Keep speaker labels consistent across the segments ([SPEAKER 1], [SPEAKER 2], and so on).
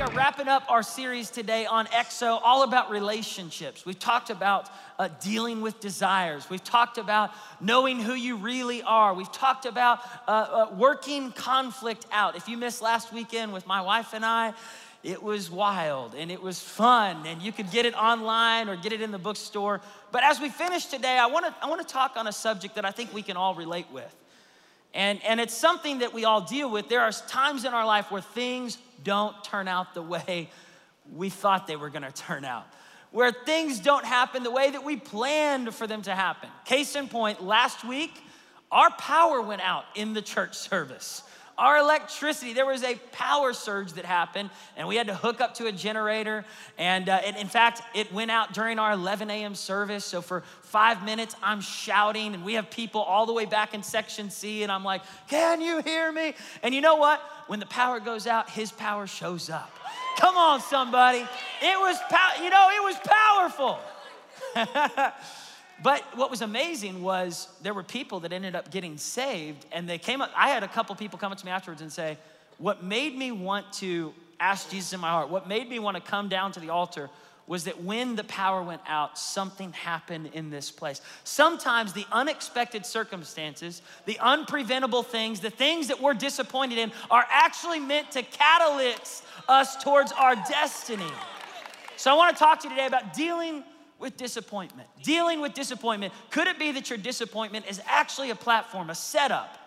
[SPEAKER 1] We are wrapping up our series today on EXO, all about relationships. We've talked about uh, dealing with desires. We've talked about knowing who you really are. We've talked about uh, uh, working conflict out. If you missed last weekend with my wife and I, it was wild and it was fun, and you could get it online or get it in the bookstore. But as we finish today, I wanna, I wanna talk on a subject that I think we can all relate with. And, and it's something that we all deal with. There are times in our life where things don't turn out the way we thought they were gonna turn out, where things don't happen the way that we planned for them to happen. Case in point, last week, our power went out in the church service. Our electricity, there was a power surge that happened, and we had to hook up to a generator. And, uh, and in fact, it went out during our 11 a.m. service. So for five minutes, I'm shouting, and we have people all the way back in section C, and I'm like, Can you hear me? And you know what? When the power goes out, his power shows up. Come on, somebody. It was, pow- you know, it was powerful. But what was amazing was there were people that ended up getting saved, and they came up. I had a couple people come up to me afterwards and say, What made me want to ask Jesus in my heart, what made me want to come down to the altar was that when the power went out, something happened in this place. Sometimes the unexpected circumstances, the unpreventable things, the things that we're disappointed in are actually meant to catalyst us towards our destiny. So I want to talk to you today about dealing with disappointment. Dealing with disappointment. Could it be that your disappointment is actually a platform, a setup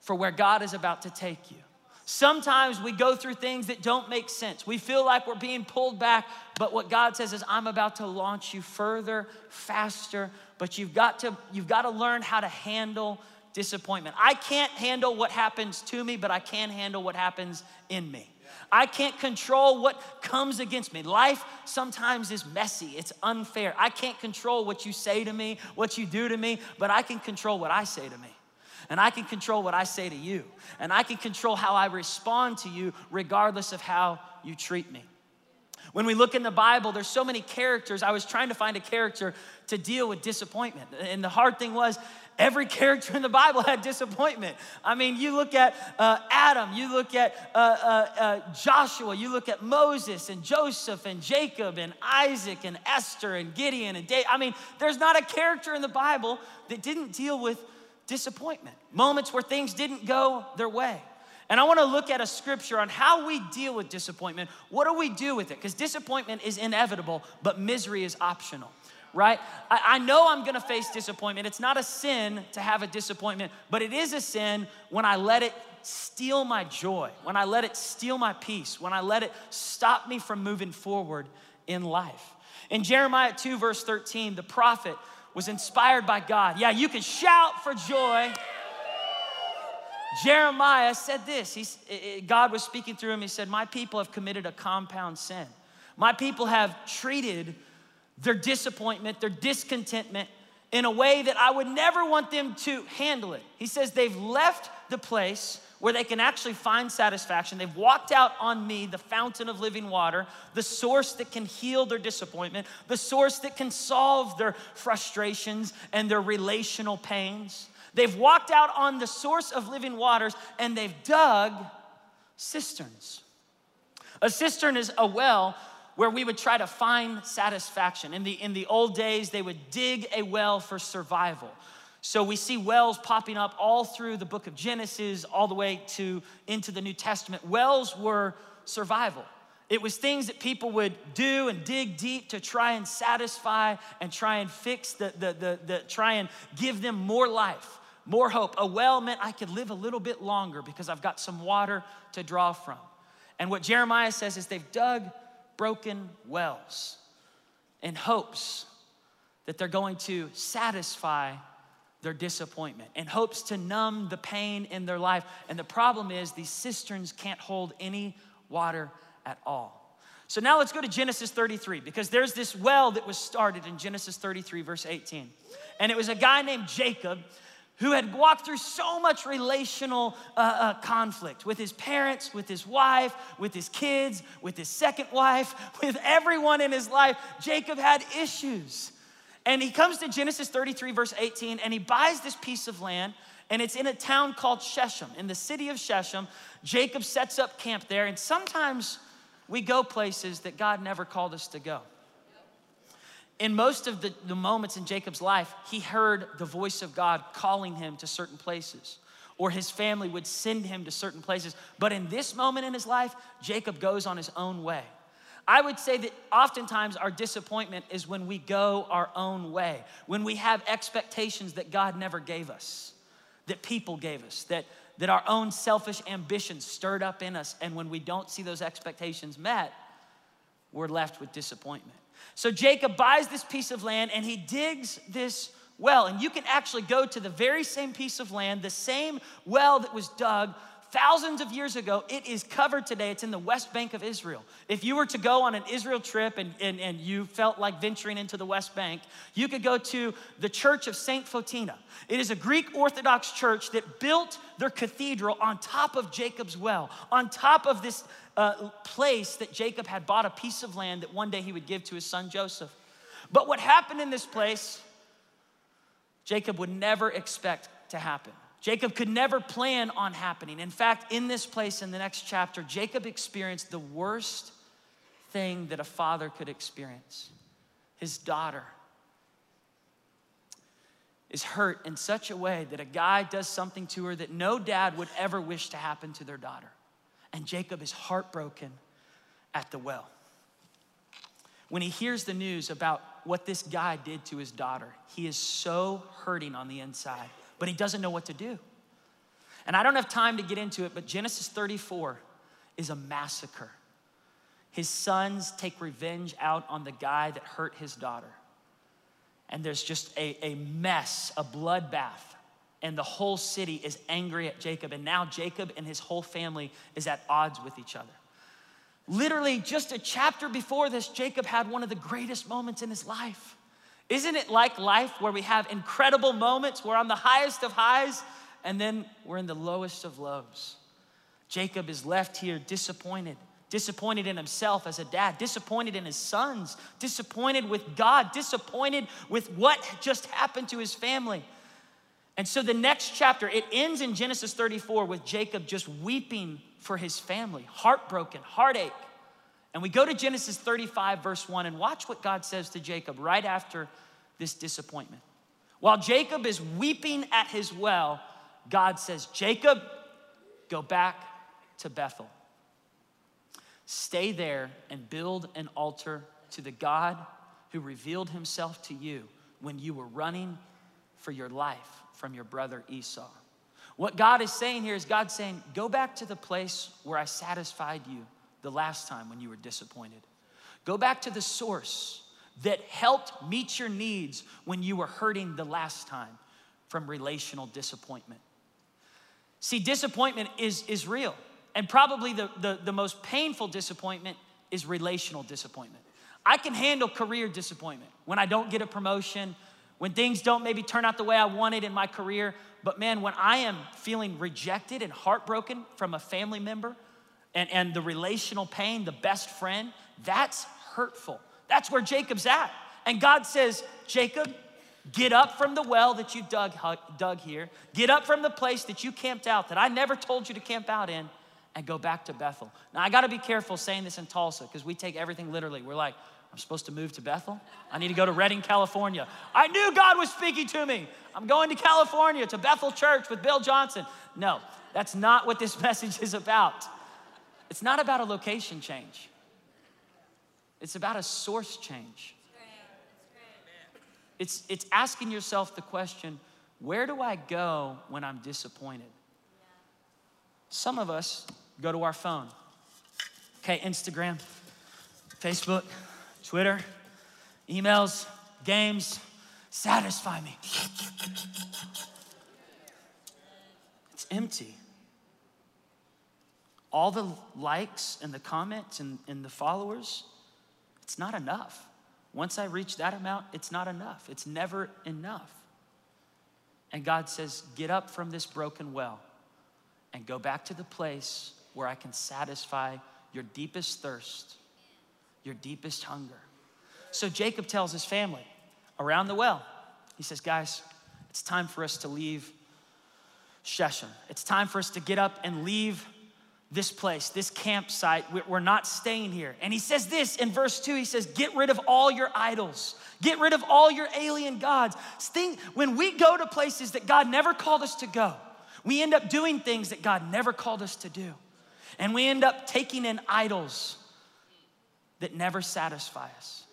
[SPEAKER 1] for where God is about to take you? Sometimes we go through things that don't make sense. We feel like we're being pulled back, but what God says is, I'm about to launch you further, faster, but you've got to, you've got to learn how to handle disappointment. I can't handle what happens to me, but I can handle what happens in me. I can't control what comes against me. Life sometimes is messy, it's unfair. I can't control what you say to me, what you do to me, but I can control what I say to me. And I can control what I say to you. And I can control how I respond to you, regardless of how you treat me. When we look in the Bible, there's so many characters. I was trying to find a character to deal with disappointment. And the hard thing was, Every character in the Bible had disappointment. I mean, you look at uh, Adam, you look at uh, uh, uh, Joshua, you look at Moses and Joseph and Jacob and Isaac and Esther and Gideon and David. I mean, there's not a character in the Bible that didn't deal with disappointment, moments where things didn't go their way. And I want to look at a scripture on how we deal with disappointment. What do we do with it? Because disappointment is inevitable, but misery is optional right? I, I know I'm gonna face disappointment. It's not a sin to have a disappointment, but it is a sin when I let it steal my joy, when I let it steal my peace, when I let it stop me from moving forward in life. In Jeremiah 2, verse 13, the prophet was inspired by God. Yeah, you can shout for joy. Jeremiah said this. He's, God was speaking through him. He said, My people have committed a compound sin. My people have treated their disappointment, their discontentment in a way that I would never want them to handle it. He says they've left the place where they can actually find satisfaction. They've walked out on me, the fountain of living water, the source that can heal their disappointment, the source that can solve their frustrations and their relational pains. They've walked out on the source of living waters and they've dug cisterns. A cistern is a well where we would try to find satisfaction. In the, in the old days, they would dig a well for survival. So we see wells popping up all through the book of Genesis, all the way to into the New Testament. Wells were survival. It was things that people would do and dig deep to try and satisfy and try and fix the, the, the, the try and give them more life, more hope. A well meant I could live a little bit longer because I've got some water to draw from. And what Jeremiah says is they've dug broken wells in hopes that they're going to satisfy their disappointment and hopes to numb the pain in their life. And the problem is, these cisterns can't hold any water at all. So now let's go to Genesis 33 because there's this well that was started in Genesis 33, verse 18. And it was a guy named Jacob who had walked through so much relational uh, uh, conflict with his parents, with his wife, with his kids, with his second wife, with everyone in his life. Jacob had issues. And he comes to Genesis 33, verse 18, and he buys this piece of land, and it's in a town called Shechem. In the city of Shechem, Jacob sets up camp there, and sometimes we go places that God never called us to go. In most of the, the moments in Jacob's life, he heard the voice of God calling him to certain places, or his family would send him to certain places. But in this moment in his life, Jacob goes on his own way. I would say that oftentimes our disappointment is when we go our own way, when we have expectations that God never gave us, that people gave us, that, that our own selfish ambitions stirred up in us. And when we don't see those expectations met, we're left with disappointment. So Jacob buys this piece of land and he digs this well. And you can actually go to the very same piece of land, the same well that was dug thousands of years ago. It is covered today. It's in the West Bank of Israel. If you were to go on an Israel trip and, and, and you felt like venturing into the West Bank, you could go to the Church of St. Photina. It is a Greek Orthodox church that built their cathedral on top of Jacob's well, on top of this uh, place that Jacob had bought a piece of land that one day he would give to his son Joseph. But what happened in this place, Jacob would never expect to happen. Jacob could never plan on happening. In fact, in this place in the next chapter, Jacob experienced the worst thing that a father could experience. His daughter is hurt in such a way that a guy does something to her that no dad would ever wish to happen to their daughter. And Jacob is heartbroken at the well. When he hears the news about what this guy did to his daughter, he is so hurting on the inside but he doesn't know what to do. And I don't have time to get into it, but Genesis 34 is a massacre. His sons take revenge out on the guy that hurt his daughter. And there's just a, a mess, a bloodbath. And the whole city is angry at Jacob. And now Jacob and his whole family is at odds with each other. Literally, just a chapter before this, Jacob had one of the greatest moments in his life. Isn't it like life where we have incredible moments? We're on the highest of highs and then we're in the lowest of lows. Jacob is left here disappointed, disappointed in himself as a dad, disappointed in his sons, disappointed with God, disappointed with what just happened to his family. And so the next chapter, it ends in Genesis 34 with Jacob just weeping for his family, heartbroken, heartache. And we go to Genesis 35, verse 1, and watch what God says to Jacob right after this disappointment. While Jacob is weeping at his well, God says, Jacob, go back to Bethel. Stay there and build an altar to the God who revealed himself to you when you were running for your life from your brother Esau. What God is saying here is God saying, Go back to the place where I satisfied you the last time when you were disappointed. Go back to the source that helped meet your needs when you were hurting the last time from relational disappointment. See, disappointment is, is real. And probably the, the, the most painful disappointment is relational disappointment. I can handle career disappointment when I don't get a promotion, when things don't maybe turn out the way I wanted in my career. But man, when I am feeling rejected and heartbroken from a family member, and, and the relational pain, the best friend, that's hurtful. That's where Jacob's at. And God says, Jacob, get up from the well that you dug, dug here, get up from the place that you camped out, that I never told you to camp out in, and go back to Bethel. Now, I gotta be careful saying this in Tulsa because we take everything literally. We're like, I'm supposed to move to Bethel? I need to go to Redding, California. I knew God was speaking to me. I'm going to California to Bethel Church with Bill Johnson. No, that's not what this message is about. It's not about a location change, it's about a source change. It's, it's asking yourself the question where do I go when I'm disappointed? Some of us go to our phone. Okay, Instagram, Facebook, Twitter, emails, games, satisfy me. It's empty all the likes and the comments and, and the followers, it's not enough. Once I reach that amount, it's not enough. It's never enough. And God says, Get up from this broken well and go back to the place where I can satisfy your deepest thirst, your deepest hunger. So Jacob tells his family around the well, he says, Guys, it's time for us to leave Shechem. It's time for us to get up and leave this place, this campsite. We're not staying here. And he says this in verse 2 he says, Get rid of all your idols, get rid of all your alien gods. Think, when we go to places that God never called us to go, we end up doing things that God never called us to do. And we end up taking in idols that never satisfy us.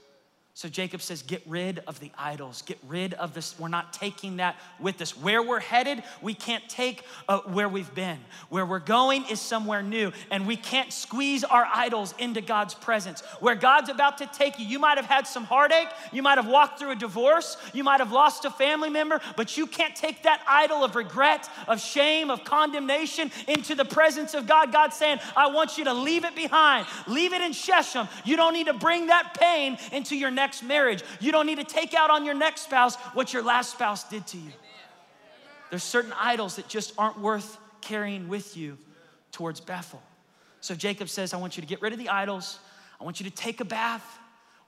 [SPEAKER 1] So Jacob says, Get rid of the idols. Get rid of this. We're not taking that with us. Where we're headed, we can't take uh, where we've been. Where we're going is somewhere new, and we can't squeeze our idols into God's presence. Where God's about to take you, you might have had some heartache, you might have walked through a divorce, you might have lost a family member, but you can't take that idol of regret, of shame, of condemnation into the presence of God. God's saying, I want you to leave it behind, leave it in Shechem. You don't need to bring that pain into your next next marriage. You don't need to take out on your next spouse what your last spouse did to you. There's certain idols that just aren't worth carrying with you towards Bethel. So Jacob says, I want you to get rid of the idols. I want you to take a bath,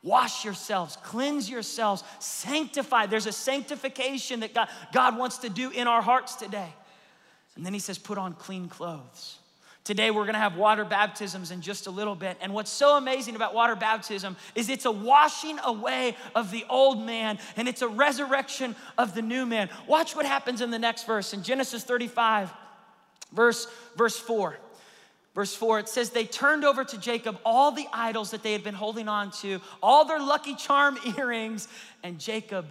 [SPEAKER 1] wash yourselves, cleanse yourselves, sanctify. There's a sanctification that God, God wants to do in our hearts today. And then he says, put on clean clothes. Today, we're gonna have water baptisms in just a little bit. And what's so amazing about water baptism is it's a washing away of the old man and it's a resurrection of the new man. Watch what happens in the next verse in Genesis 35, verse, verse 4. Verse 4, it says, They turned over to Jacob all the idols that they had been holding on to, all their lucky charm earrings, and Jacob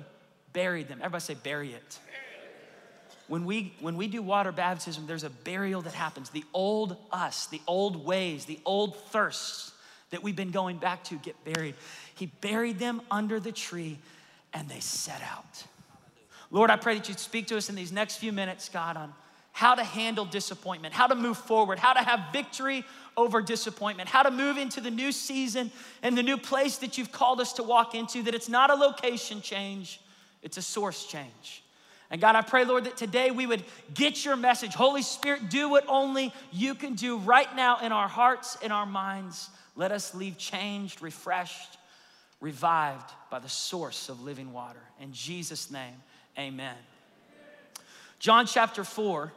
[SPEAKER 1] buried them. Everybody say, bury it when we when we do water baptism there's a burial that happens. The old us the old ways the old thirsts that we've been going back to get buried. He buried them under the tree and they set out. Lord i pray that you'd speak to us in these next few minutes god on how to handle disappointment how to move forward how to have victory over disappointment how to move into the new season and the new place that you've called us to walk into that it's not a location change it's a source change and God, I pray, Lord, that today we would get your message. Holy Spirit, do what only you can do right now in our hearts, in our minds. Let us leave changed, refreshed, revived by the source of living water. In Jesus' name, amen. John chapter 4,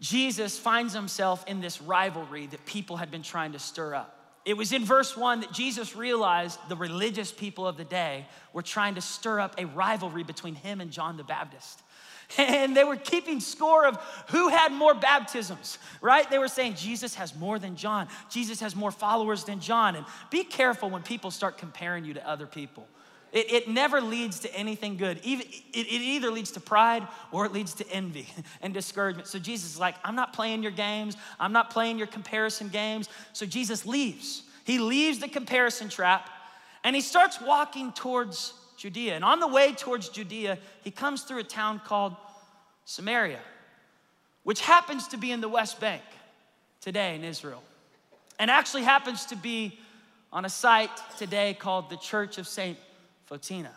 [SPEAKER 1] Jesus finds himself in this rivalry that people had been trying to stir up. It was in verse one that Jesus realized the religious people of the day were trying to stir up a rivalry between him and John the Baptist. And they were keeping score of who had more baptisms, right? They were saying Jesus has more than John. Jesus has more followers than John. And be careful when people start comparing you to other people. It, it never leads to anything good. Even, it, it either leads to pride or it leads to envy and discouragement. So Jesus is like, I'm not playing your games. I'm not playing your comparison games. So Jesus leaves. He leaves the comparison trap and he starts walking towards Judea. And on the way towards Judea, he comes through a town called Samaria, which happens to be in the West Bank today in Israel, and actually happens to be on a site today called the Church of St. Photina.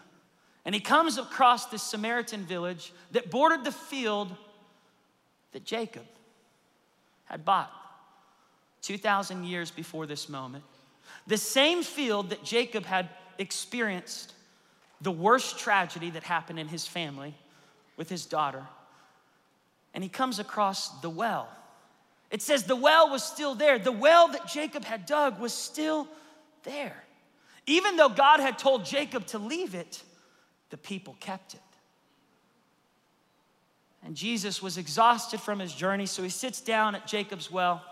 [SPEAKER 1] And he comes across this Samaritan village that bordered the field that Jacob had bought 2,000 years before this moment. The same field that Jacob had experienced the worst tragedy that happened in his family with his daughter. And he comes across the well. It says the well was still there. The well that Jacob had dug was still there. Even though God had told Jacob to leave it, the people kept it. And Jesus was exhausted from his journey, so he sits down at Jacob's well,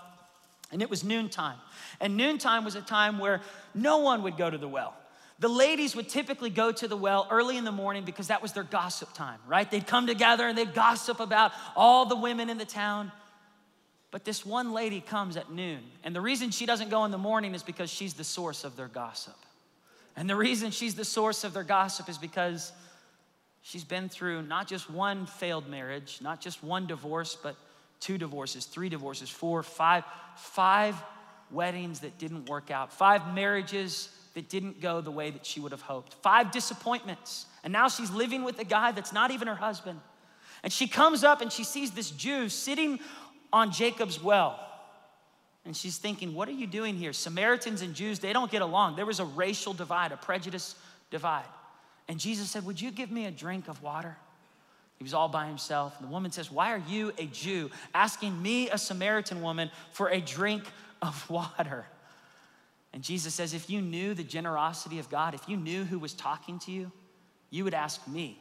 [SPEAKER 1] and it was noontime. And noontime was a time where no one would go to the well. The ladies would typically go to the well early in the morning because that was their gossip time, right? They'd come together and they'd gossip about all the women in the town. But this one lady comes at noon. And the reason she doesn't go in the morning is because she's the source of their gossip. And the reason she's the source of their gossip is because she's been through not just one failed marriage, not just one divorce, but two divorces, three divorces, four, five, five weddings that didn't work out, five marriages that didn't go the way that she would have hoped, five disappointments. And now she's living with a guy that's not even her husband. And she comes up and she sees this Jew sitting on Jacob's well. And she's thinking, What are you doing here? Samaritans and Jews, they don't get along. There was a racial divide, a prejudice divide. And Jesus said, Would you give me a drink of water? He was all by himself. And the woman says, Why are you, a Jew, asking me, a Samaritan woman, for a drink of water? And Jesus says, If you knew the generosity of God, if you knew who was talking to you, you would ask me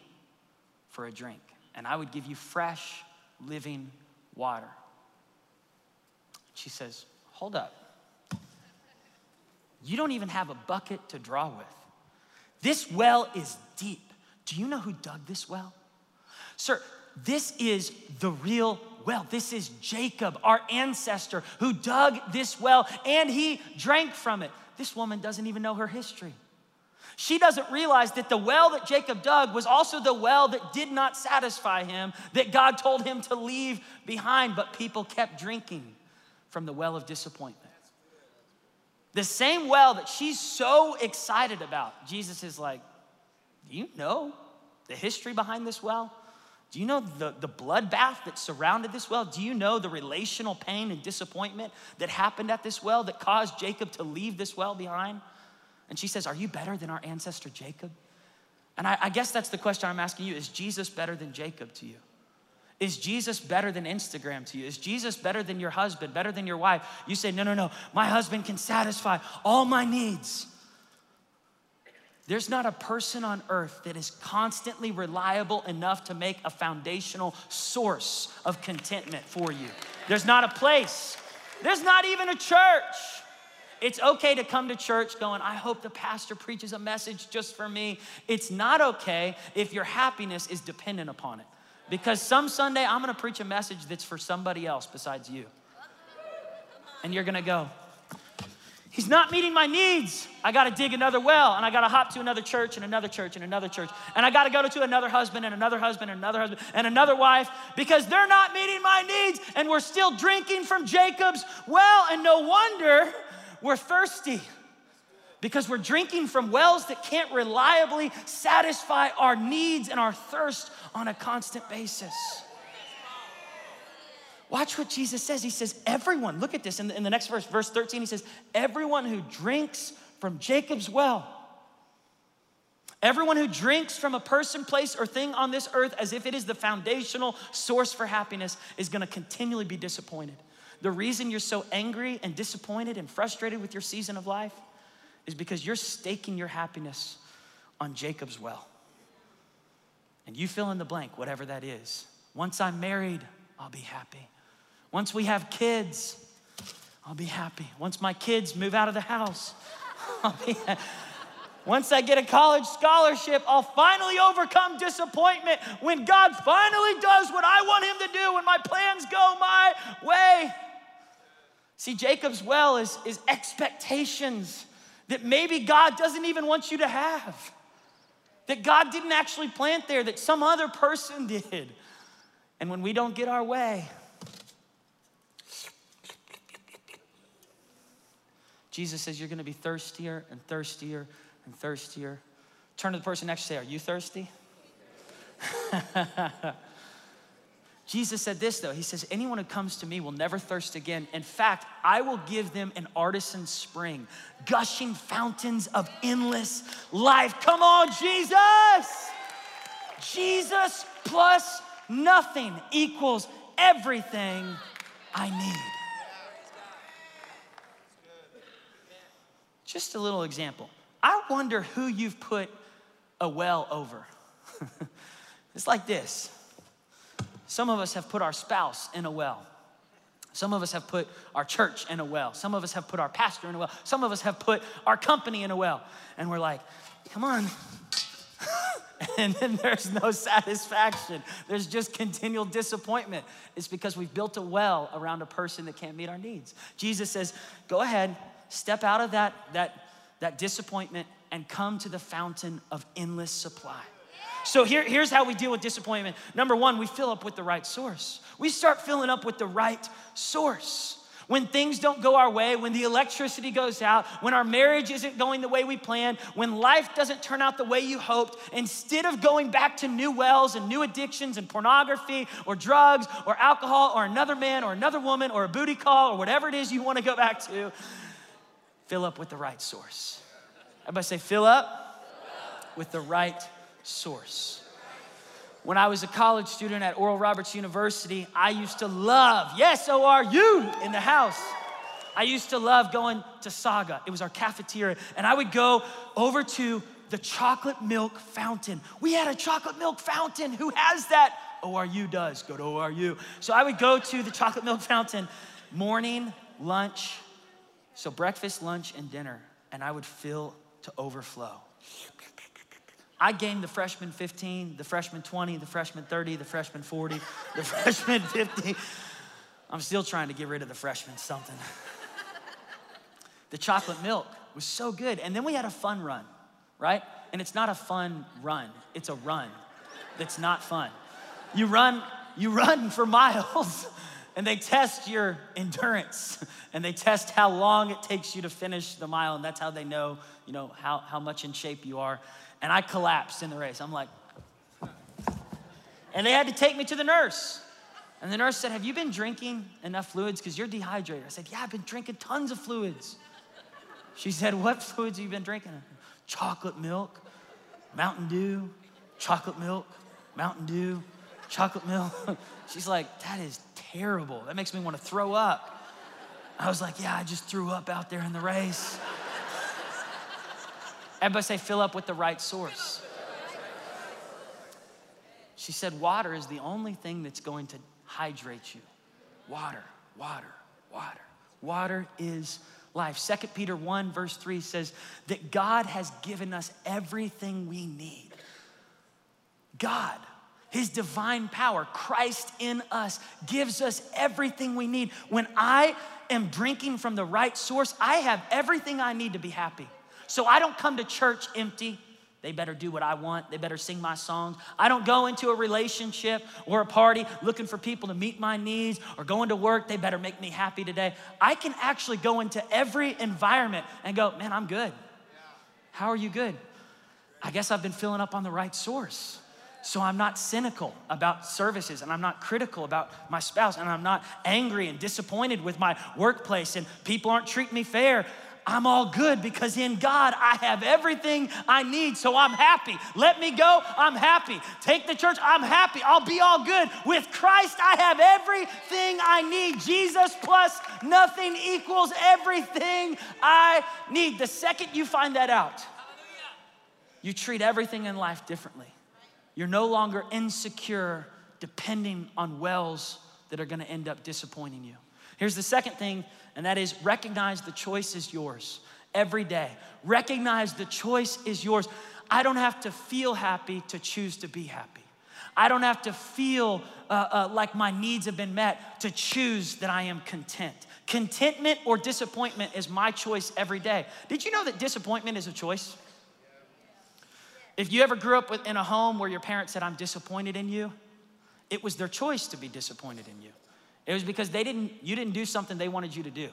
[SPEAKER 1] for a drink, and I would give you fresh, living water. She says, Hold up. You don't even have a bucket to draw with. This well is deep. Do you know who dug this well? Sir, this is the real well. This is Jacob, our ancestor, who dug this well and he drank from it. This woman doesn't even know her history. She doesn't realize that the well that Jacob dug was also the well that did not satisfy him, that God told him to leave behind, but people kept drinking from the well of disappointment. The same well that she's so excited about, Jesus is like, Do you know the history behind this well? Do you know the, the bloodbath that surrounded this well? Do you know the relational pain and disappointment that happened at this well that caused Jacob to leave this well behind? And she says, Are you better than our ancestor Jacob? And I, I guess that's the question I'm asking you Is Jesus better than Jacob to you? Is Jesus better than Instagram to you? Is Jesus better than your husband, better than your wife? You say, No, no, no, my husband can satisfy all my needs. There's not a person on earth that is constantly reliable enough to make a foundational source of contentment for you. There's not a place, there's not even a church. It's okay to come to church going, I hope the pastor preaches a message just for me. It's not okay if your happiness is dependent upon it. Because some Sunday I'm gonna preach a message that's for somebody else besides you. And you're gonna go, He's not meeting my needs. I got to dig another well, and I got to hop to another church and another church and another church. And I got to go to another husband and another husband and another husband and another wife because they're not meeting my needs. And we're still drinking from Jacob's well. And no wonder we're thirsty because we're drinking from wells that can't reliably satisfy our needs and our thirst on a constant basis. Watch what Jesus says. He says, Everyone, look at this in the, in the next verse, verse 13, he says, Everyone who drinks from Jacob's well, everyone who drinks from a person, place, or thing on this earth as if it is the foundational source for happiness is gonna continually be disappointed. The reason you're so angry and disappointed and frustrated with your season of life is because you're staking your happiness on Jacob's well. And you fill in the blank, whatever that is. Once I'm married, I'll be happy. Once we have kids, I'll be happy. Once my kids move out of the house, I'll be. Once I get a college scholarship, I'll finally overcome disappointment when God finally does what I want Him to do, when my plans go my way. See, Jacob's well is, is expectations that maybe God doesn't even want you to have, that God didn't actually plant there, that some other person did. And when we don't get our way, Jesus says you're going to be thirstier and thirstier and thirstier. Turn to the person next to you say, Are you thirsty? Jesus said this though. He says, Anyone who comes to me will never thirst again. In fact, I will give them an artesian spring, gushing fountains of endless life. Come on, Jesus! Jesus plus nothing equals everything I need. Just a little example. I wonder who you've put a well over. it's like this. Some of us have put our spouse in a well. Some of us have put our church in a well. Some of us have put our pastor in a well. Some of us have put our company in a well. And we're like, come on. and then there's no satisfaction. There's just continual disappointment. It's because we've built a well around a person that can't meet our needs. Jesus says, go ahead, step out of that, that, that disappointment and come to the fountain of endless supply. So here, here's how we deal with disappointment. Number one, we fill up with the right source. We start filling up with the right source. When things don't go our way, when the electricity goes out, when our marriage isn't going the way we planned, when life doesn't turn out the way you hoped, instead of going back to new wells and new addictions and pornography or drugs or alcohol or another man or another woman or a booty call or whatever it is you want to go back to, fill up with the right source. Everybody say, fill up with the right source. When I was a college student at Oral Roberts University, I used to love, yes, so are you in the house. I used to love going to Saga. It was our cafeteria. And I would go over to the chocolate milk fountain. We had a chocolate milk fountain. Who has that? ORU does. Go to ORU. So I would go to the chocolate milk fountain morning, lunch, so breakfast, lunch, and dinner, and I would fill to overflow. I gained the freshman 15, the freshman 20, the freshman 30, the freshman 40, the freshman 50. I'm still trying to get rid of the freshman something. the chocolate milk was so good. And then we had a fun run, right? And it's not a fun run, it's a run that's not fun. You run, you run for miles and they test your endurance. And they test how long it takes you to finish the mile. And that's how they know you know how, how much in shape you are. And i collapsed in the race. I'm like and they had to take me to the nurse. And the nurse said have you been drinking enough fluids? Because you're dehydrated. I said yeah i've been drinking tons of fluids. She said what fluids have you been drinking? Chocolate milk mountain dew chocolate milk mountain dew chocolate milk. She's like that is terrible. That makes me want to throw up. I was like, yeah, I just threw up out there in the race. Everybody say, fill up with the right source. She said, water is the only thing that's going to hydrate you. Water, water, water. Water is life. 2 Peter 1, verse 3 says that God has given us everything we need. God his divine power, Christ in us, gives us everything we need. When I am drinking from the right source, I have everything I need to be happy. So I don't come to church empty. They better do what I want. They better sing my songs. I don't go into a relationship or a party looking for people to meet my needs or going to work. They better make me happy today. I can actually go into every environment and go, man, I'm good. How are you good? I guess I've been filling up on the right source. So I'm not cynical about services and I'm not critical about my spouse and I'm not angry and disappointed with my workplace and people aren't treating me fair. I'm all good because in God I have everything I need, so I'm happy. Let me go, I'm happy. Take the church, I'm happy. I'll be all good. With Christ, I have everything I need. Jesus plus nothing equals everything I need. The second you find that out, you treat everything in life differently. You're no longer insecure, depending on wells that are gonna end up disappointing you. Here's the second thing, and that is recognize the choice is yours every day. Recognize the choice is yours. I don't have to feel happy to choose to be happy. I don't have to feel uh, uh, like my needs have been met to choose that I am content. Contentment or disappointment is my choice every day. Did you know that disappointment is a choice? If you ever grew up in a home where your parents said, I'm disappointed in you, it was their choice to be disappointed in you. It was because they didn't, you didn't do something they wanted you to do.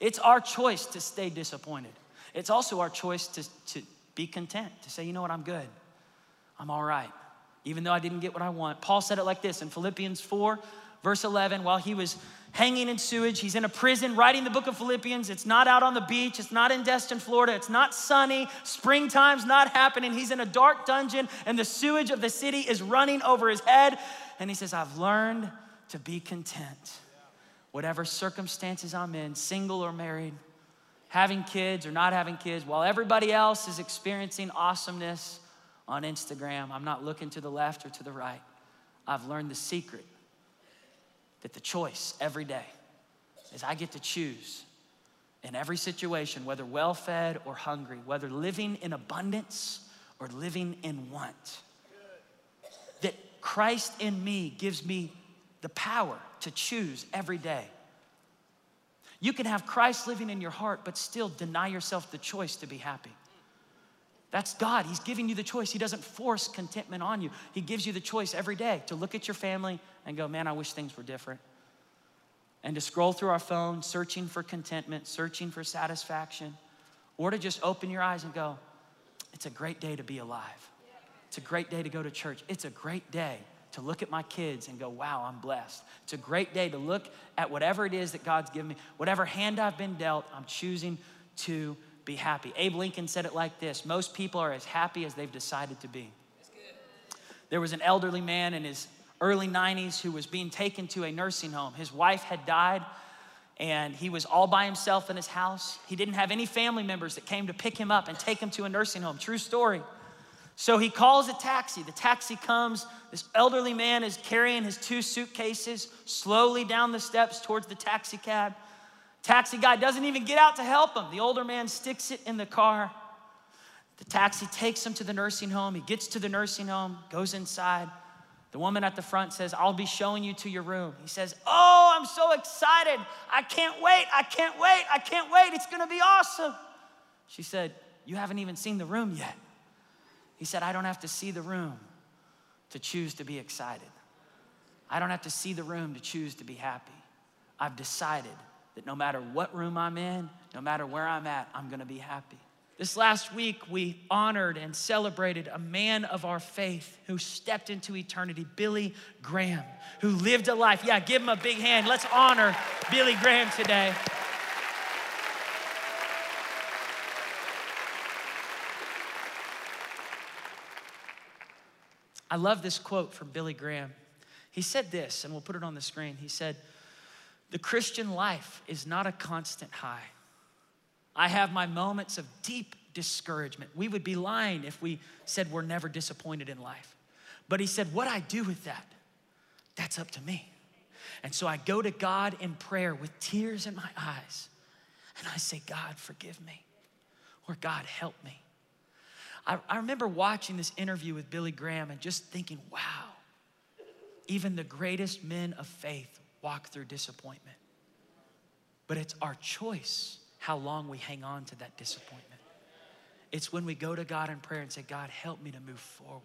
[SPEAKER 1] It's our choice to stay disappointed. It's also our choice to, to be content, to say, you know what, I'm good. I'm all right, even though I didn't get what I want. Paul said it like this in Philippians 4, verse 11, while he was hanging in sewage. He's in a prison writing the book of Philippians. It's not out on the beach. It's not in Destin, Florida. It's not sunny. Springtime's not happening. He's in a dark dungeon and the sewage of the city is running over his head. And he says, I've learned to be content. Whatever circumstances I'm in, single or married, having kids or not having kids, while everybody else is experiencing awesomeness on Instagram, I'm not looking to the left or to the right. I've learned the secret that the choice every day is I get to choose in every situation, whether well fed or hungry, whether living in abundance or living in want. That Christ in me gives me the power to choose every day. You can have Christ living in your heart, but still deny yourself the choice to be happy. That's God. He's giving you the choice. He doesn't force contentment on you. He gives you the choice every day to look at your family and go, man, I wish things were different. And to scroll through our phone, searching for contentment, searching for satisfaction, or to just open your eyes and go, it's a great day to be alive. It's a great day to go to church. It's a great day to look at my kids and go, wow, I'm blessed. It's a great day to look at whatever it is that God's given me, whatever hand I've been dealt, I'm choosing to be happy. Abe Lincoln said it like this Most people are as happy as they've decided to be. There was an elderly man in his early 90s who was being taken to a nursing home. His wife had died, and he was all by himself in his house. He didn't have any family members that came to pick him up and take him to a nursing home. True story. So he calls a taxi. The taxi comes. This elderly man is carrying his two suitcases slowly down the steps towards the taxi cab. Taxi guy doesn't even get out to help him. The older man sticks it in the car. The taxi takes him to the nursing home. He gets to the nursing home, goes inside. The woman at the front says, I'll be showing you to your room. He says, Oh, I'm so excited. I can't wait. I can't wait. I can't wait. It's going to be awesome. She said, You haven't even seen the room yet. He said, I don't have to see the room to choose to be excited. I don't have to see the room to choose to be happy. I've decided that no matter what room I'm in, no matter where I'm at, I'm gonna be happy. This last week, we honored and celebrated a man of our faith who stepped into eternity, Billy Graham, who lived a life. Yeah, give him a big hand. Let's honor Billy Graham today. I love this quote from Billy Graham. He said this, and we'll put it on the screen. He said, The Christian life is not a constant high. I have my moments of deep discouragement. We would be lying if we said we're never disappointed in life. But he said, What I do with that, that's up to me. And so I go to God in prayer with tears in my eyes, and I say, God, forgive me, or God, help me. I, I remember watching this interview with Billy Graham and just thinking, wow, even the greatest men of faith walk through disappointment. But it's our choice how long we hang on to that disappointment. It's when we go to God in prayer and say, God, help me to move forward.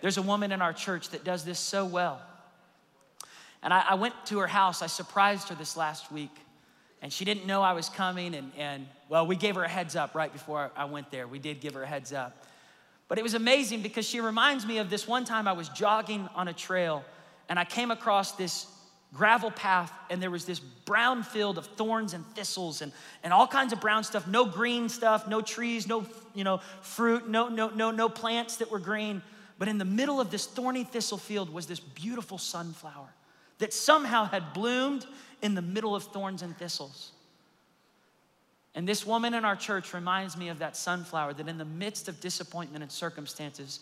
[SPEAKER 1] There's a woman in our church that does this so well. And I, I went to her house, I surprised her this last week and she didn't know I was coming. And, and well, we gave her a heads up right before I went there. We did give her a heads up. But it was amazing because she reminds me of this one time I was jogging on a trail and I came across this gravel path and there was this brown field of thorns and thistles and, and all kinds of brown stuff no green stuff no trees no you know fruit no no no no plants that were green but in the middle of this thorny thistle field was this beautiful sunflower that somehow had bloomed in the middle of thorns and thistles. And this woman in our church reminds me of that sunflower that in the midst of disappointment and circumstances,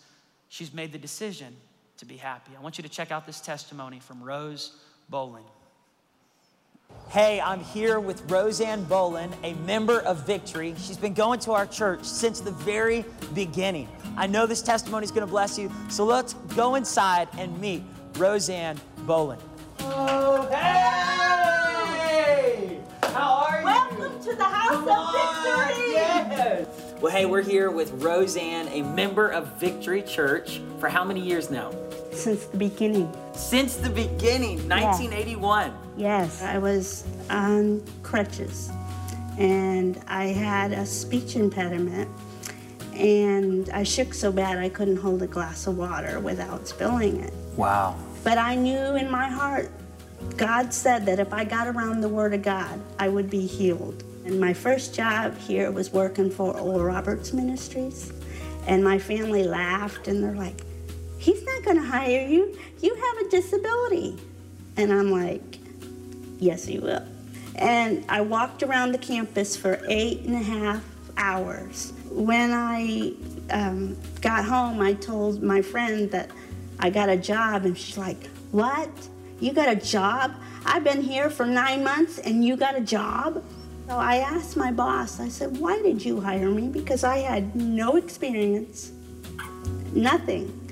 [SPEAKER 1] she's made the decision to be happy. I want you to check out this testimony from Rose Bolin.
[SPEAKER 2] Hey, I'm here with Roseanne Bolin, a member of Victory. She's been going to our church since the very beginning. I know this testimony is going to bless you, so let's go inside and meet Roseanne Bolin.
[SPEAKER 1] Oh, hey! How are you?
[SPEAKER 3] Welcome to the house
[SPEAKER 1] Come
[SPEAKER 3] of
[SPEAKER 1] on,
[SPEAKER 3] victory.
[SPEAKER 1] Yes.
[SPEAKER 2] Well, hey, we're here with Roseanne, a member of Victory Church, for how many years now?
[SPEAKER 3] Since the beginning,
[SPEAKER 2] Since the beginning, 1981.
[SPEAKER 3] yes, I was on crutches and I had a speech impediment and I shook so bad I couldn't hold a glass of water without spilling it.
[SPEAKER 2] Wow.
[SPEAKER 3] But I knew in my heart, God said that if I got around the Word of God, I would be healed. And my first job here was working for Oral Roberts Ministries. And my family laughed and they're like, He's not going to hire you. You have a disability. And I'm like, Yes, He will. And I walked around the campus for eight and a half hours. When I um, got home, I told my friend that I got a job, and she's like, What? You got a job? I've been here for nine months and you got a job? So I asked my boss, I said, Why did you hire me? Because I had no experience, nothing.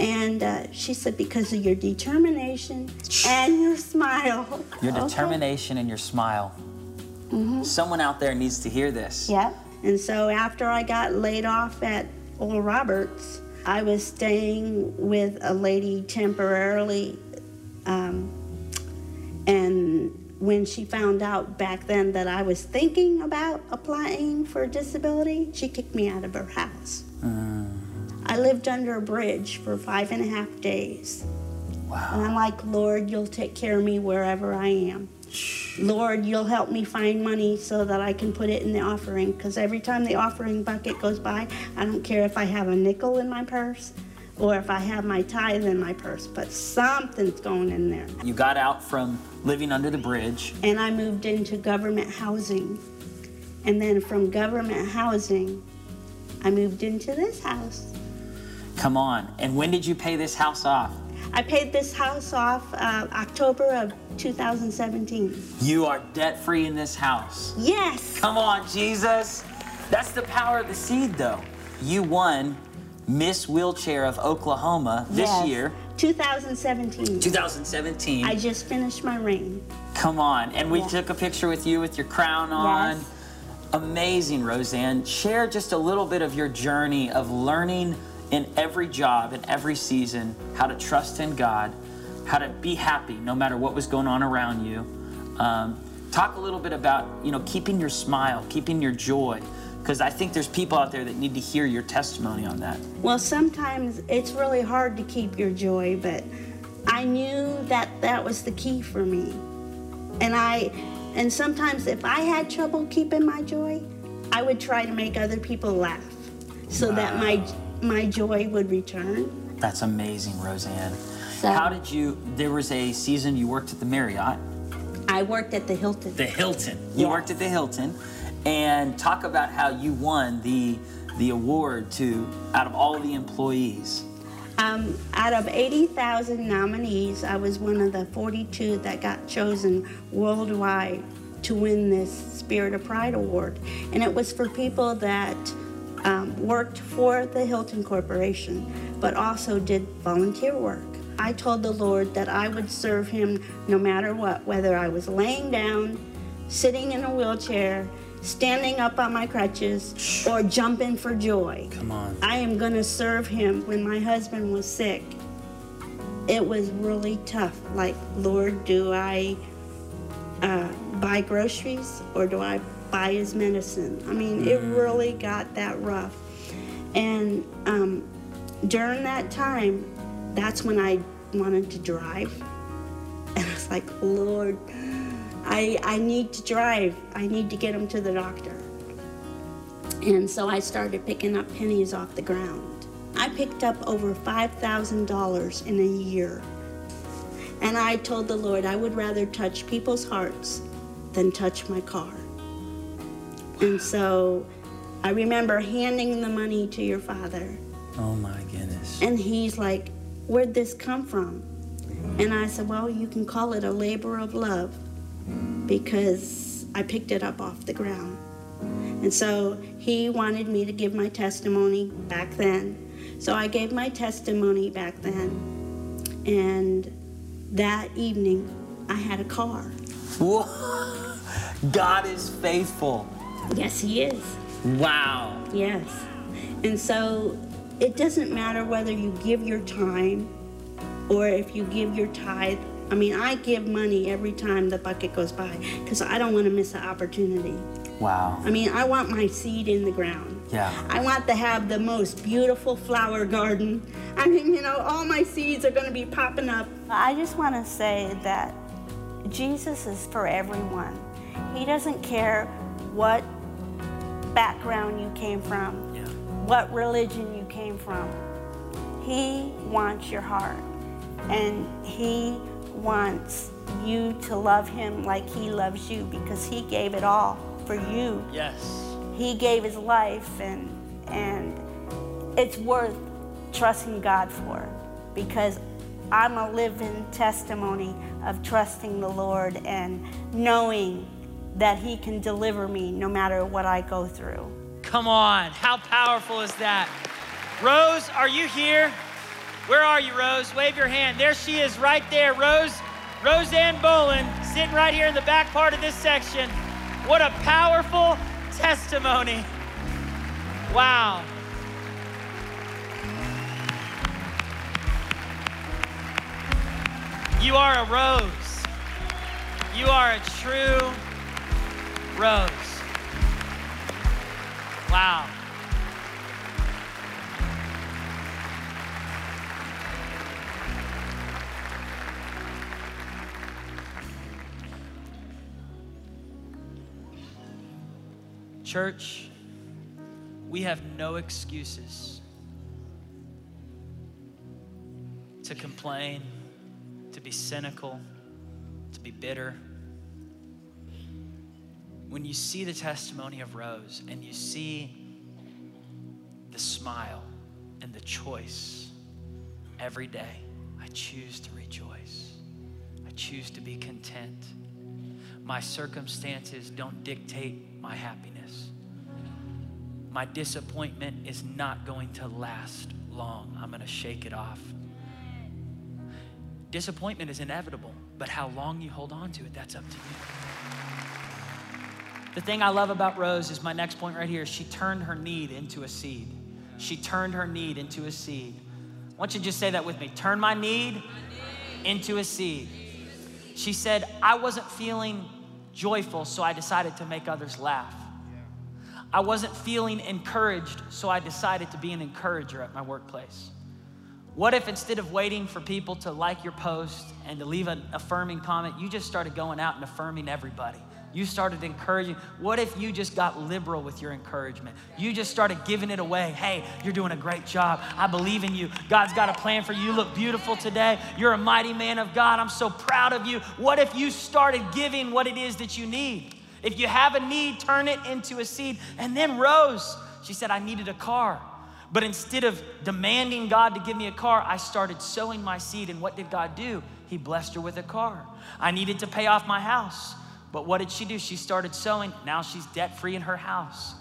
[SPEAKER 3] And uh, she said, Because of your determination and your smile.
[SPEAKER 2] Your
[SPEAKER 3] Okay.
[SPEAKER 2] determination and your smile. Someone out there needs to hear this.
[SPEAKER 3] Yep. And so after I got laid off at Oral Roberts, I was staying with a lady temporarily. Um, and when she found out back then that I was thinking about applying for disability, she kicked me out of her house. Uh. I lived under a bridge for five and a half days. Wow. And I'm like, Lord, you'll take care of me wherever I am. Lord, you'll help me find money so that I can put it in the offering. Because every time the offering bucket goes by, I don't care if I have a nickel in my purse or if I have my tithe in my purse, but something's going in there.
[SPEAKER 1] You got out from living under the bridge.
[SPEAKER 3] And I moved into government housing. And then from government housing, I moved into this house.
[SPEAKER 1] Come on. And when did you pay this house off?
[SPEAKER 3] I paid this house off uh, October of 2017.
[SPEAKER 1] You are debt free in this house.
[SPEAKER 3] Yes.
[SPEAKER 1] Come on, Jesus. That's the power of the seed, though. You won Miss Wheelchair of Oklahoma this
[SPEAKER 3] yes.
[SPEAKER 1] year.
[SPEAKER 3] 2017.
[SPEAKER 1] 2017.
[SPEAKER 3] I just finished my reign.
[SPEAKER 1] Come on. And we took a picture with you with your crown on.
[SPEAKER 3] Yes.
[SPEAKER 1] Amazing, Roseanne. Share just a little bit of your journey of learning in every job, in every season, how to trust in God, how to be happy no matter what was going on around you. Um, talk a little bit about, you know, keeping your smile, keeping your joy because I think there's people out there that need to hear your testimony on that.
[SPEAKER 3] Well, sometimes it's really hard to keep your joy, but I knew that that was the key for me. And I and sometimes if I had trouble keeping my joy, I would try to make other people laugh so wow. that my my joy would return.
[SPEAKER 1] That's amazing, Roseanne. So, How did you there was a season you worked at the Marriott?
[SPEAKER 3] I worked at the Hilton.
[SPEAKER 1] The Hilton. You yes. worked at the Hilton and talk about how you won the the award to out of all the employees.
[SPEAKER 3] Um, out of 80,000 nominees, I was one of the 42 that got chosen worldwide to win this Spirit of Pride Award. And it was for people that um, worked for the Hilton Corporation, but also did volunteer work. I told the Lord that I would serve Him no matter what, whether I was laying down, sitting in a wheelchair, standing up on my crutches, or jumping for joy.
[SPEAKER 1] Come on.
[SPEAKER 3] I am going to serve him. When my husband was sick, it was really tough. Like, Lord, do I uh, buy groceries or do I buy his medicine? I mean, mm. it really got that rough. And um, during that time, that's when I wanted to drive. And I was like, Lord, I, I need to drive. I need to get him to the doctor. And so I started picking up pennies off the ground. I picked up over $5,000 in a year. And I told the Lord I would rather touch people's hearts than touch my car. And so I remember handing the money to your father.
[SPEAKER 1] Oh my goodness.
[SPEAKER 3] And he's like, Where'd this come from? And I said, Well, you can call it a labor of love because I picked it up off the ground. And so he wanted me to give my testimony back then. So I gave my testimony back then. And that evening, I had a car.
[SPEAKER 1] Whoa. God is faithful.
[SPEAKER 3] Yes, He is.
[SPEAKER 1] Wow.
[SPEAKER 3] Yes. And so it doesn't matter whether you give your time or if you give your tithe I mean, I give money every time the bucket goes by because I don't want to miss an opportunity.
[SPEAKER 1] Wow.
[SPEAKER 3] I mean, I want my seed in the ground.
[SPEAKER 1] Yeah.
[SPEAKER 3] I want to have the most beautiful flower garden. I mean, you know, all my seeds are going to be popping up. I just want to say that Jesus is for everyone. He doesn't care what background you came from,
[SPEAKER 1] yeah.
[SPEAKER 3] what religion you came from. He wants your heart. And He wants you to love him like he loves you because he gave it all for you.
[SPEAKER 1] Yes.
[SPEAKER 3] He gave his life and and it's worth trusting God for because I'm a living testimony of trusting the Lord and knowing that he can deliver me no matter what I go through.
[SPEAKER 4] Come on, how powerful is that? Rose, are you here? Where are you, Rose? Wave your hand. There she is, right there. Rose, Roseanne Boland, sitting right here in the back part of this section. What a powerful testimony.
[SPEAKER 1] Wow. You are a rose. You are a true rose. Wow. Church, we have no excuses to complain, to be cynical, to be bitter. When you see the testimony of Rose and you see the smile and the choice every day, I choose to rejoice. I choose to be content. My circumstances don't dictate my happiness. My disappointment is not going to last long. I'm going to shake it off. Disappointment is inevitable, but how long you hold on to it, that's up to you. The thing I love about Rose is my next point right here. She turned her need into a seed. She turned her need into a seed. I want you to just say that with me. Turn my need into a seed. She said, I wasn't feeling joyful, so I decided to make others laugh. I wasn't feeling encouraged, so I decided to be an encourager at my workplace. What if instead of waiting for people to like your post and to leave an affirming comment, you just started going out and affirming everybody? You started encouraging. What if you just got liberal with your encouragement? You just started giving it away. Hey, you're doing a great job. I believe in you. God's got a plan for you. You look beautiful today. You're a mighty man of God. I'm so proud of you. What if you started giving what it is that you need? If you have a need, turn it into a seed. And then Rose, she said, I needed a car. But instead of demanding God to give me a car, I started sowing my seed. And what did God do? He blessed her with a car. I needed to pay off my house. But what did she do? She started sowing. Now she's debt free in her house.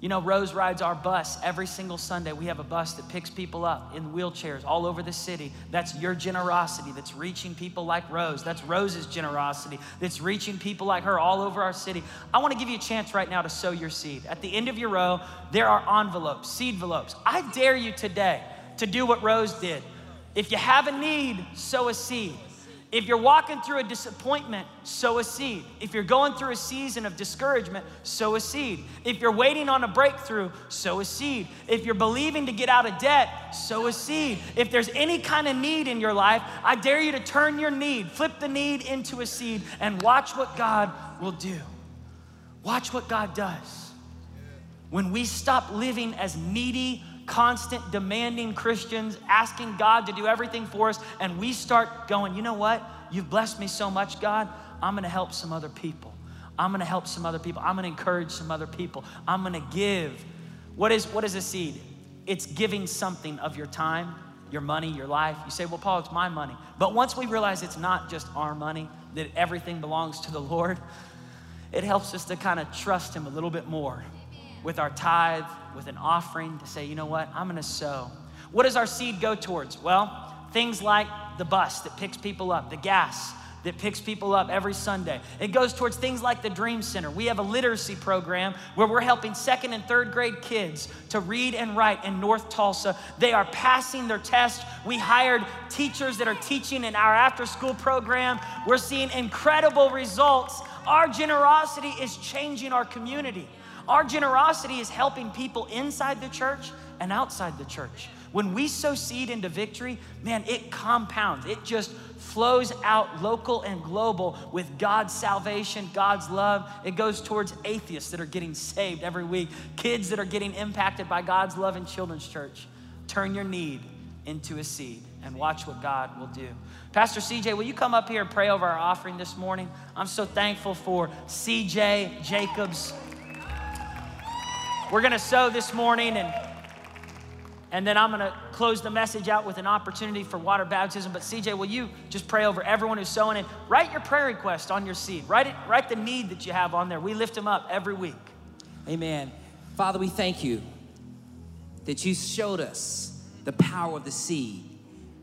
[SPEAKER 1] You know, Rose rides our bus every single Sunday. We have a bus that picks people up in wheelchairs all over the city. That's your generosity that's reaching people like Rose. That's Rose's generosity that's reaching people like her all over our city. I want to give you a chance right now to sow your seed. At the end of your row, there are envelopes, seed envelopes. I dare you today to do what Rose did. If you have a need, sow a seed. If you're walking through a disappointment, sow a seed. If you're going through a season of discouragement, sow a seed. If you're waiting on a breakthrough, sow a seed. If you're believing to get out of debt, sow a seed. If there's any kind of need in your life, I dare you to turn your need, flip the need into a seed, and watch what God will do. Watch what God does. When we stop living as needy, constant, demanding Christians, asking God to do everything for us, and we start going, you know what? You've blessed me so much, God. I'm gonna help some other people. I'm gonna help some other people. I'm gonna encourage some other people. I'm gonna give. What is, what is a seed? It's giving something of your time, your money, your life. You say, well, Paul, it's my money. But once we realize it's not just our money, that everything belongs to the Lord, it helps us to kind of trust Him a little bit more with our tithe, with an offering to say, you know what, I'm gonna sow. What does our seed go towards? Well, things like the bus that picks people up, the gas that picks people up every Sunday. It goes towards things like the Dream Center. We have a literacy program where we're helping second and third grade kids to read and write in North Tulsa. They are passing their test. We hired teachers that are teaching in our after school program. We're seeing incredible results. Our generosity is changing our community. Our generosity is helping people inside the church and outside the church. When we sow seed into victory, man, it compounds. It just flows out local and global with God's salvation, God's love. It goes towards atheists that are getting saved every week, kids that are getting impacted by God's love in children's church. Turn your need into a seed and watch what God will do. Pastor CJ, will you come up here and pray over our offering this morning? I'm so thankful for CJ Jacobs we're going to sow this morning and and then I'm going to close the message out with an opportunity for water baptism. But CJ, will you just pray over everyone who's sowing and write your prayer request on your seed. Write it, write the need that you have on there. We lift them up every week.
[SPEAKER 5] Amen. Father, we thank you that you showed us the power of the seed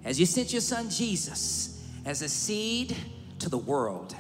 [SPEAKER 5] as you sent your son Jesus as a seed to the world.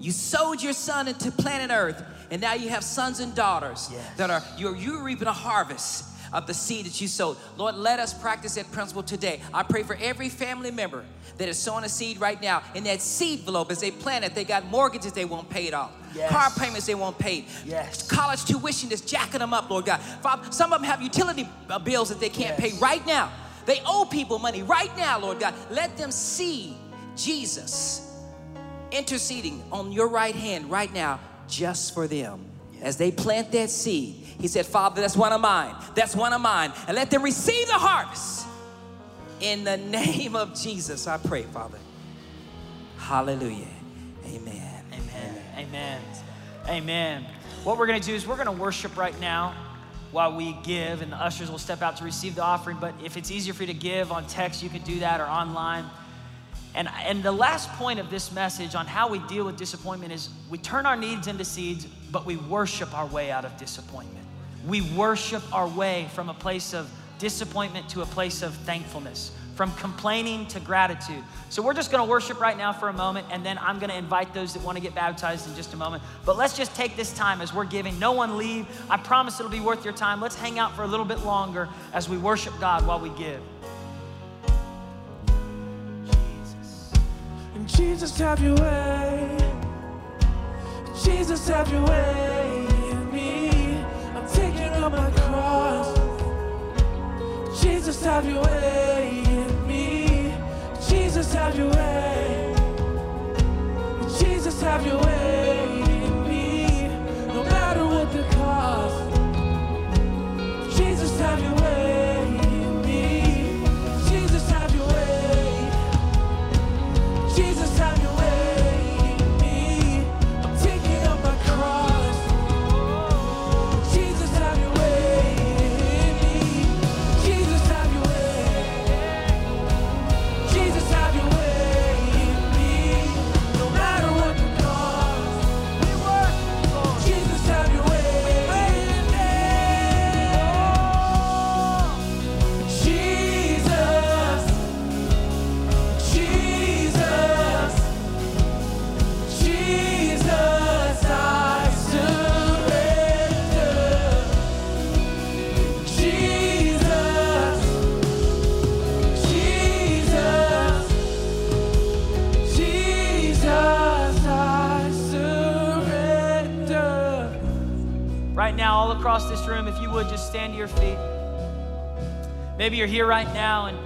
[SPEAKER 5] You sowed your son into planet Earth And now you have sons and daughters
[SPEAKER 1] Yes.
[SPEAKER 5] that are, you're, you're reaping a harvest of the seed that you sowed. Lord, let us practice that principle today. I pray for every family member that is sowing a seed right now. In that seed envelope, as they plant it, they got mortgages they won't pay it off.
[SPEAKER 1] Yes.
[SPEAKER 5] Car payments they won't pay.
[SPEAKER 1] Yes.
[SPEAKER 5] College tuition that's jacking them up, Lord God. Father, some of them have utility bills that they can't
[SPEAKER 1] Yes.
[SPEAKER 5] pay right now. They owe people money right now, Lord God. Let them see Jesus interceding on your right hand right now just for them. As they plant that seed, he said, Father, that's one of mine. That's one of mine. And let them receive the harvest. In the name of Jesus, I pray, Father. Hallelujah. Amen.
[SPEAKER 1] Amen. Amen. Amen. What we're going to do is we're going to worship right now while we give, and the ushers will step out to receive the offering. But if it's easier for you to give on text, you can do that or online. And, and the last point of this message on how we deal with disappointment is we turn our needs into seeds, but we worship our way out of disappointment. We worship our way from a place of disappointment to a place of thankfulness, from complaining to gratitude. So we're just gonna worship right now for a moment, and then I'm gonna invite those that wanna get baptized in just a moment. But let's just take this time as we're giving. No one leave. I promise it'll be worth your time. Let's hang out for a little bit longer as we worship God while we give. Jesus,
[SPEAKER 6] have your way. Jesus, have your way in me. I'm taking up my cross. Jesus, have your way in me. Jesus, have your way. Jesus, have your way
[SPEAKER 1] across this room, if you would just stand to your feet. Maybe you're here right now and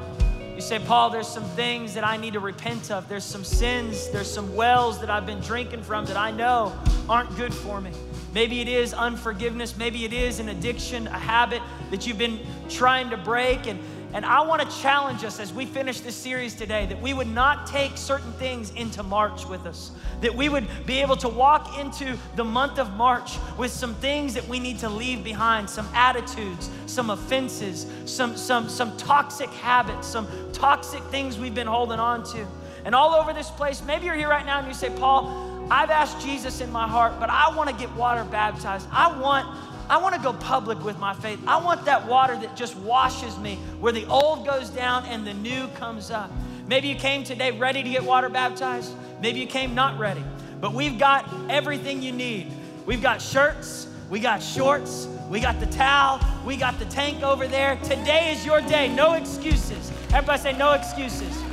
[SPEAKER 1] you say, Paul, there's some things that I need to repent of. There's some sins, there's some wells that I've been drinking from that I know aren't good for me. Maybe it is unforgiveness. Maybe it is an addiction, a habit that you've been trying to break. And, and I want to challenge us as we finish this series today that we would not take certain things into March with us, that we would be able to walk into the month of March with some things that we need to leave behind, some attitudes, some offenses, some, some, some toxic habits, some toxic things we've been holding on to. And all over this place, maybe you're here right now and you say, Paul, I've asked Jesus in my heart, but I want to get water baptized. I want I want to go public with my faith. I want that water that just washes me, where the old goes down and the new comes up. Maybe you came today ready to get water baptized. Maybe you came not ready. But we've got everything you need. We've got shirts, we got shorts, we got the towel, we got the tank over there. Today is your day. No excuses. Everybody say, no excuses.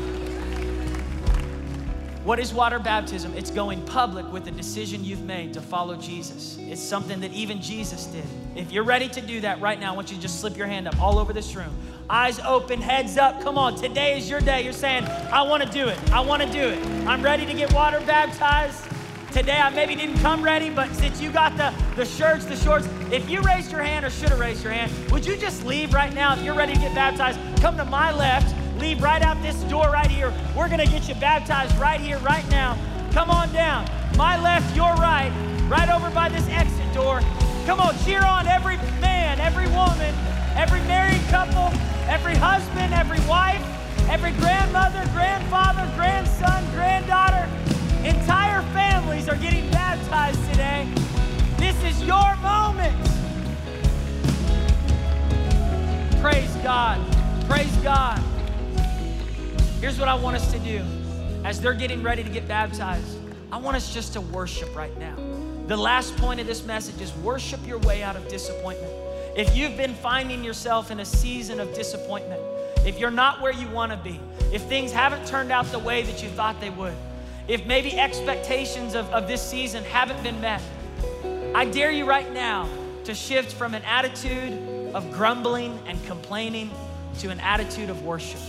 [SPEAKER 1] What is water baptism? It's going public with the decision you've made to follow Jesus. It's something that even Jesus did. If you're ready to do that right now, I want you to just slip your hand up all over this room. Eyes open, heads up. Come on, today is your day. You're saying, I want to do it. I want to do it. I'm ready to get water baptized. Today I maybe didn't come ready, but since you got the, the shirts, the shorts, if you raised your hand or should have raised your hand, would you just leave right now if you're ready to get baptized? Come to my left, leave right out this door right here. We're gonna get you baptized right here, right now. Come on down. My left, your right, right over by this exit door. Come on, cheer on every man, every woman, every married couple, every husband, every wife, every grandmother, grandfather, grandson, granddaughter. Entire families are getting baptized today. This is your moment. Praise God. Praise God. Here's what I want us to do. As they're getting ready to get baptized, I want us just to worship right now. The last point of this message is worship your way out of disappointment. If you've been finding yourself in a season of disappointment, if you're not where you want to be, if things haven't turned out the way that you thought they would, if maybe expectations of, of this season haven't been met, I dare you right now to shift from an attitude of grumbling and complaining to an attitude of worship.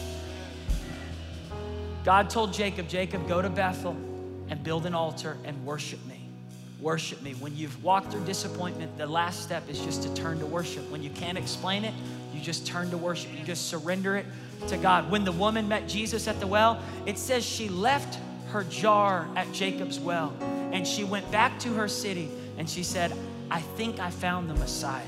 [SPEAKER 1] God told Jacob, Jacob, go to Bethel and build an altar and worship me. Worship me. When you've walked through disappointment, the last step is just to turn to worship. When you can't explain it, you just turn to worship. You just surrender it to God. When the woman met Jesus at the well, it says she left her jar at Jacob's well and she went back to her city and she said, I think I found the Messiah.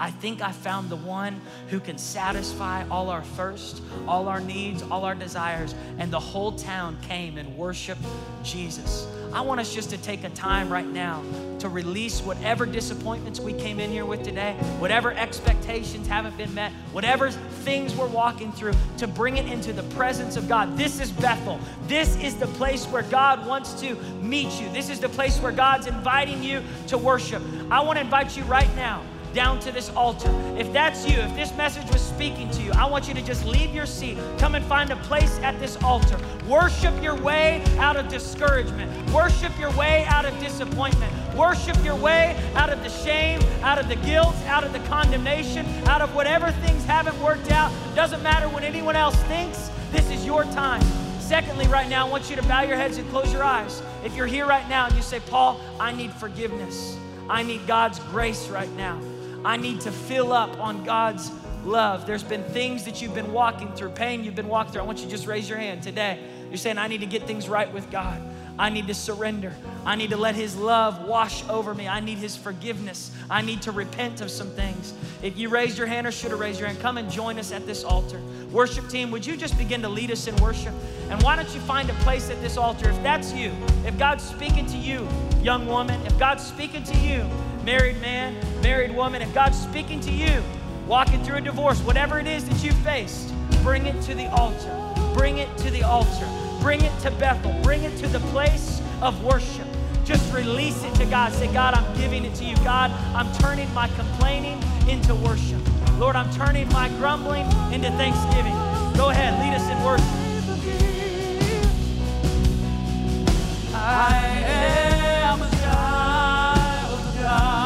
[SPEAKER 1] I think I found the one who can satisfy all our thirst, all our needs, all our desires. And the whole town came and worshiped Jesus. I want us just to take a time right now to release whatever disappointments we came in here with today, whatever expectations haven't been met, whatever things we're walking through, to bring it into the presence of God. This is Bethel. This is the place where God wants to meet you. This is the place where God's inviting you to worship. I want to invite you right now down to this altar. If that's you, if this message was speaking to you, I want you to just leave your seat. Come and find a place at this altar. Worship your way out of discouragement. Worship your way out of disappointment. Worship your way out of the shame, out of the guilt, out of the condemnation, out of whatever things haven't worked out. Doesn't matter what anyone else thinks. This is your time. Secondly, right now, I want you to bow your heads and close your eyes. If you're here right now and you say, Paul, I need forgiveness. I need God's grace right now. I need to fill up on God's love. There's been things that you've been walking through, pain you've been walking through. I want you to just raise your hand today. You're saying, I need to get things right with God. I need to surrender. I need to let His love wash over me. I need His forgiveness. I need to repent of some things. If you raised your hand or should have raised your hand, come and join us at this altar. Worship team, would you just begin to lead us in worship? And why don't you find a place at this altar? If that's you, if God's speaking to you, young woman, if God's speaking to you, married man, married woman, if God's speaking to you, walking through a divorce, whatever it is that you faced, bring it to the altar. Bring it to the altar. Bring it to Bethel. Bring it to the place of worship. Just release it to God. Say, God, I'm giving it to you. God, I'm turning my complaining into worship. Lord, I'm turning my grumbling into thanksgiving. Go ahead, lead us in worship.
[SPEAKER 6] I am a child of God.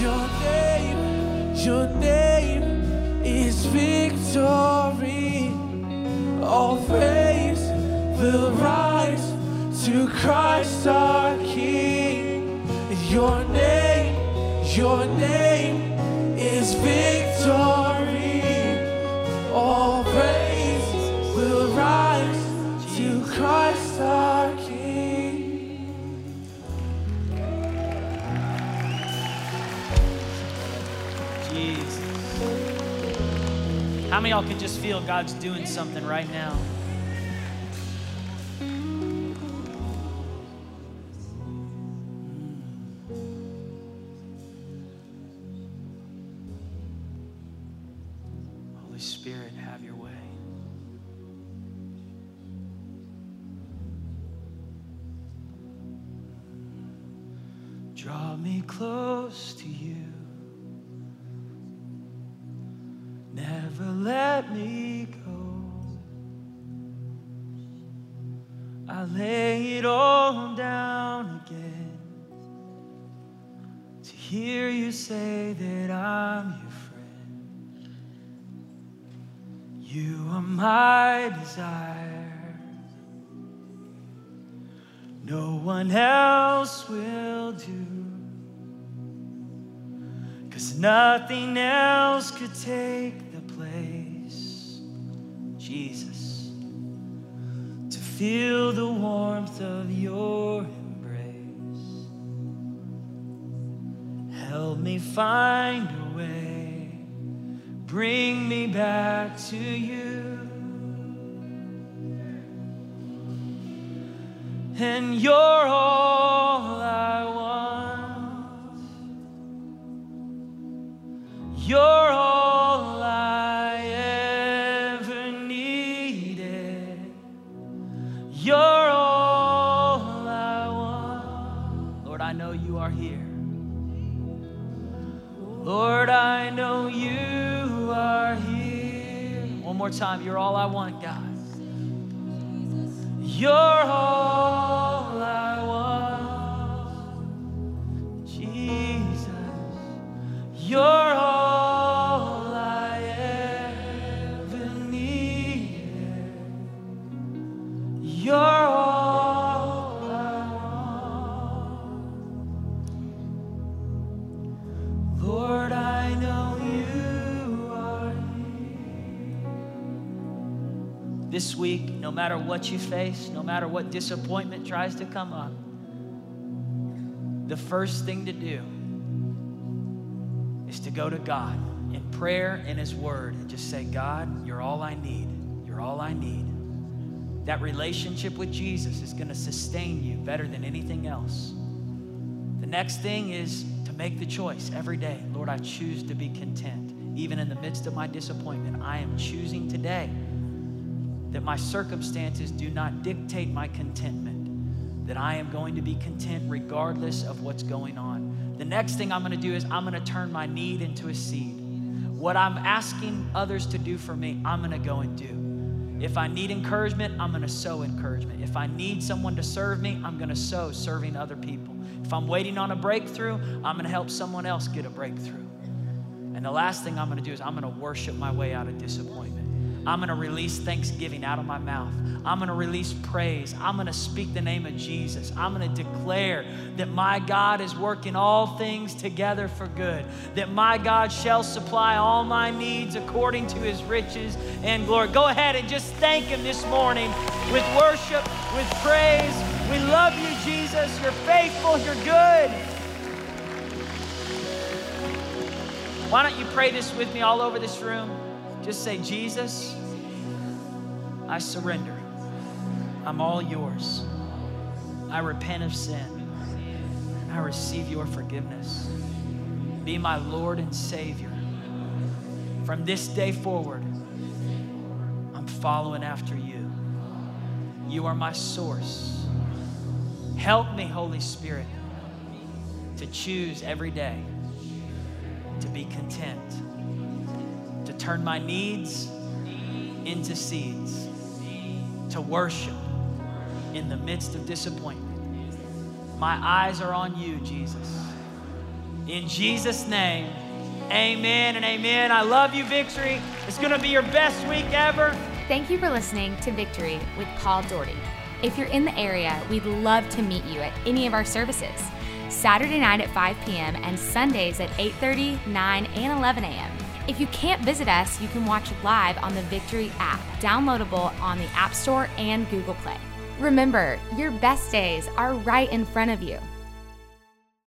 [SPEAKER 6] Your name, your name is victory. All praise will rise to Christ our King. Your name, your name is victory. All praise will rise to Christ our
[SPEAKER 1] How many y'all can just feel God's doing something right now? Say that I'm your friend. You are my desire. No one else will do. Cause nothing else could take the place, Jesus, to feel the warmth of your embrace. Help me find a way, bring me back to you. And you're all more time. You're all I want, God. You're all I want. Jesus. You're matter what you face, no matter what disappointment tries to come up, the first thing to do is to go to God in prayer in His Word and just say, God, you're all I need. You're all I need. That relationship with Jesus is going to sustain you better than anything else. The next thing is to make the choice every day. Lord, I choose to be content. Even in the midst of my disappointment, I am choosing today that my circumstances do not dictate my contentment, that I am going to be content regardless of what's going on. The next thing I'm going to do is I'm going to turn my need into a seed. What I'm asking others to do for me, I'm going to go and do. If I need encouragement, I'm going to sow encouragement. If I need someone to serve me, I'm going to sow serving other people. If I'm waiting on a breakthrough, I'm going to help someone else get a breakthrough. And the last thing I'm going to do is I'm going to worship my way out of disappointment. I'm going to release thanksgiving out of my mouth. I'm going to release praise. I'm going to speak the name of Jesus. I'm going to declare that my God is working all things together for good, that my God shall supply all my needs according to his riches and glory. Go ahead and just thank him this morning with worship, with praise. We love you, Jesus. You're faithful, you're good. Why don't you pray this with me all over this room? Just say, Jesus, I surrender. I'm all yours. I repent of sin. I receive your forgiveness. Be my Lord and Savior. From this day forward, I'm following after you. You are my source. Help me, Holy Spirit, to choose every day to be content turn my needs into seeds, to worship in the midst of disappointment. My eyes are on you, Jesus. In Jesus' name, amen and amen. I love you, Victory. It's going to be your best week ever.
[SPEAKER 7] Thank you for listening to Victory with Paul Daugherty. If you're in the area, we'd love to meet you at any of our services. Saturday night at 5 p.m. and Sundays at 8:30, 9, and 11 a.m. If you can't visit us, you can watch live on the Victory app, downloadable on the App Store and Google Play. Remember, your best days are right in front of you.